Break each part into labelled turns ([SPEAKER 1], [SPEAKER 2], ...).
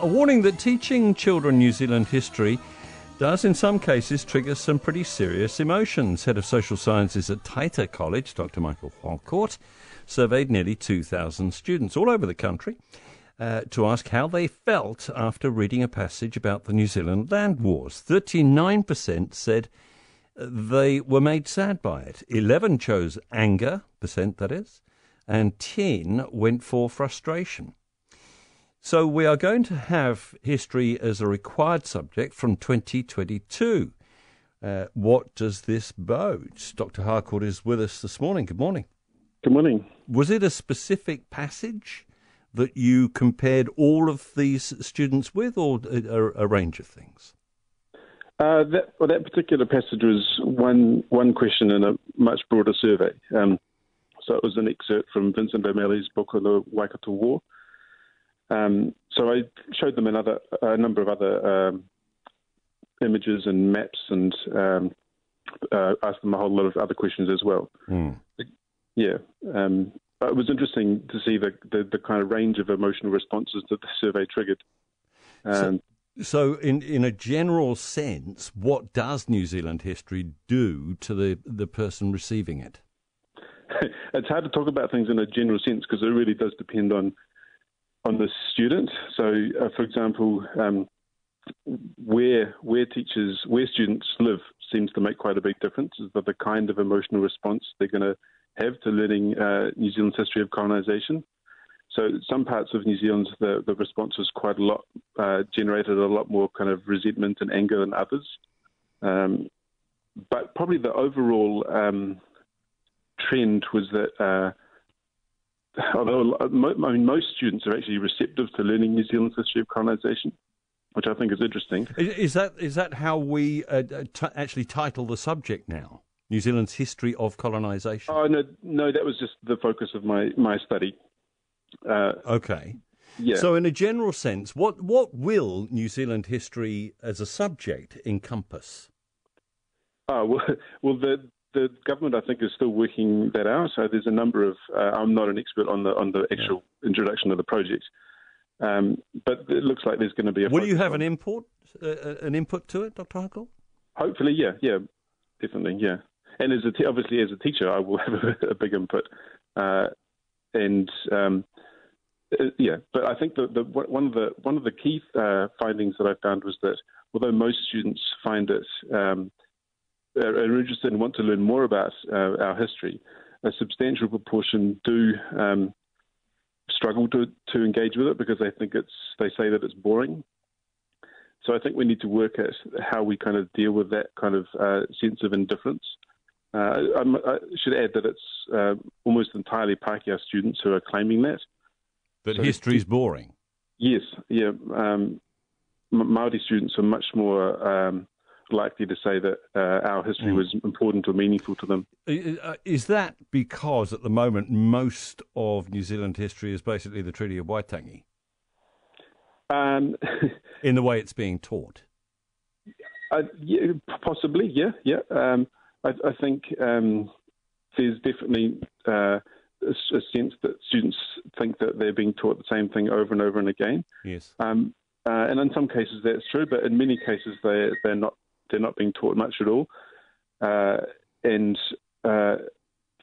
[SPEAKER 1] A warning that teaching children New Zealand history does, in some cases, trigger some pretty serious emotions. Head of Social Sciences at Taita College, Dr. Michael Harcourt, surveyed nearly 2,000 students all over the country uh, to ask how they felt after reading a passage about the New Zealand land wars. 39% said they were made sad by it. 11 chose anger, percent that is, and 10 went for frustration. So we are going to have history as a required subject from 2022. Uh, what does this bode? Dr. Harcourt is with us this morning. Good morning.
[SPEAKER 2] Good morning.
[SPEAKER 1] Was it a specific passage that you compared all of these students with, or a, a range of things?
[SPEAKER 2] Uh, that, well, that particular passage was one one question in a much broader survey. Um, so it was an excerpt from Vincent O'Malley's book on the Waikato War. Um, so I showed them another a number of other um, images and maps, and um, uh, asked them a whole lot of other questions as well. Mm. Yeah, um, it was interesting to see the, the, the kind of range of emotional responses that the survey triggered.
[SPEAKER 1] So, so, in in a general sense, what does New Zealand history do to the the person receiving it?
[SPEAKER 2] it's hard to talk about things in a general sense because it really does depend on on the student. So, uh, for example, um, where where teachers where students live seems to make quite a big difference. Is that the kind of emotional response they're going to have to learning uh, New Zealand's history of colonisation. So, some parts of New Zealand, the, the response was quite a lot, uh, generated a lot more kind of resentment and anger than others. Um, but probably the overall um, trend was that uh, although I mean, most students are actually receptive to learning New Zealand's history of colonisation, which I think is interesting.
[SPEAKER 1] Is that is that how we uh, t- actually title the subject now? New Zealand's history of colonisation.
[SPEAKER 2] Oh no, no, that was just the focus of my my study.
[SPEAKER 1] Uh, okay. Yeah. So, in a general sense, what what will New Zealand history as a subject encompass?
[SPEAKER 2] Oh well, well the the government, I think, is still working that out. So there's a number of. Uh, I'm not an expert on the on the actual yeah. introduction of the project, um, but it looks like there's going to be a.
[SPEAKER 1] Will you have on... an input, uh, uh, an input to it, Dr. Harcourt?
[SPEAKER 2] Hopefully, yeah, yeah, definitely, yeah. And as a t- obviously as a teacher, I will have a, a big input, uh, and um, uh, yeah. But I think the, the one of the one of the key uh, findings that I found was that although most students find it um, are interested and want to learn more about uh, our history, a substantial proportion do um, struggle to, to engage with it because they think it's they say that it's boring. So I think we need to work at how we kind of deal with that kind of uh, sense of indifference. Uh, I, should add that it's uh, almost entirely Pākehā students who are claiming that.
[SPEAKER 1] That so is boring.
[SPEAKER 2] Yes, yeah. Um, Maori students are much more um, likely to say that uh, our history mm. was important or meaningful to them.
[SPEAKER 1] Uh, is that because at the moment most of New Zealand history is basically the Treaty of Waitangi? Um, In the way it's being taught?
[SPEAKER 2] Uh, yeah, possibly, yeah, yeah. Um, I, I, think um, there's definitely uh, a, a, sense that students think that they're being taught the same thing over and over and again.
[SPEAKER 1] Yes.
[SPEAKER 2] Um, uh, and in some cases that's true, but in many cases they they're not they're not being taught much at all. Uh, and uh,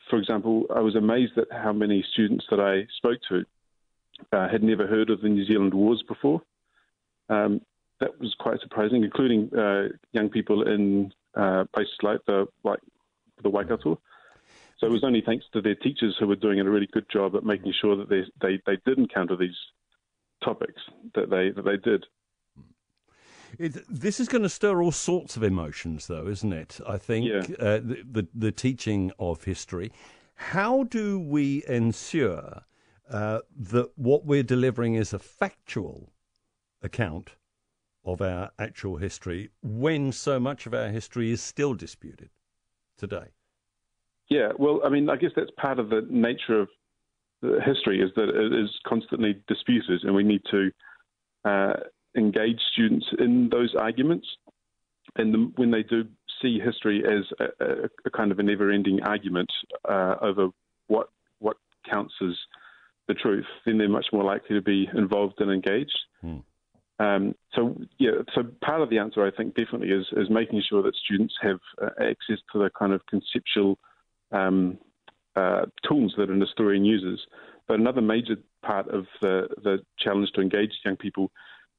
[SPEAKER 2] for example, I was amazed at how many students that I spoke to uh, had never heard of the New Zealand Wars before. Um, that was quite surprising, including uh, young people in uh, places like the like the Waikato. So it was only thanks to their teachers who were doing a really good job at making sure that they they, they did encounter these topics that they that they did.
[SPEAKER 1] It, this is going to stir all sorts of emotions, though, isn't it? I think yeah. uh, the, the, the teaching of history. How do we ensure uh, that what we're delivering is a factual account of our actual history when so much of our history is still disputed today?
[SPEAKER 2] Yeah, well, I mean, I guess that's part of the nature of history is that it is constantly disputed, and we need to uh, engage students in those arguments. And the, when they do see history as a, a, a kind of a never-ending argument uh, over what what counts as the truth, then they're much more likely to be involved and engaged. Hmm. Um, so yeah, so part of the answer I think definitely is is making sure that students have uh, access to the kind of conceptual um, uh, tools that an historian uses. But another major part of the the challenge to engage young people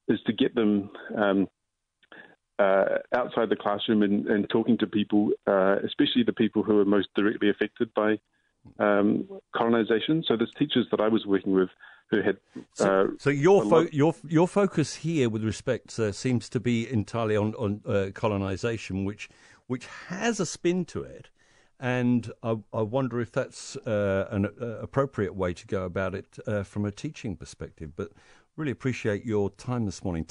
[SPEAKER 2] is to get them um, uh, outside the classroom and, and talking to people, uh, especially the people who are most directly affected by um, colonization. So there's teachers that I was working with who had.
[SPEAKER 1] So, uh, so your fo- your your focus here, with respect, uh, seems to be entirely on on uh, colonization, which which has a spin to it. And I, I wonder if that's uh, an uh, appropriate way to go about it uh, from a teaching perspective. But really appreciate your time this morning.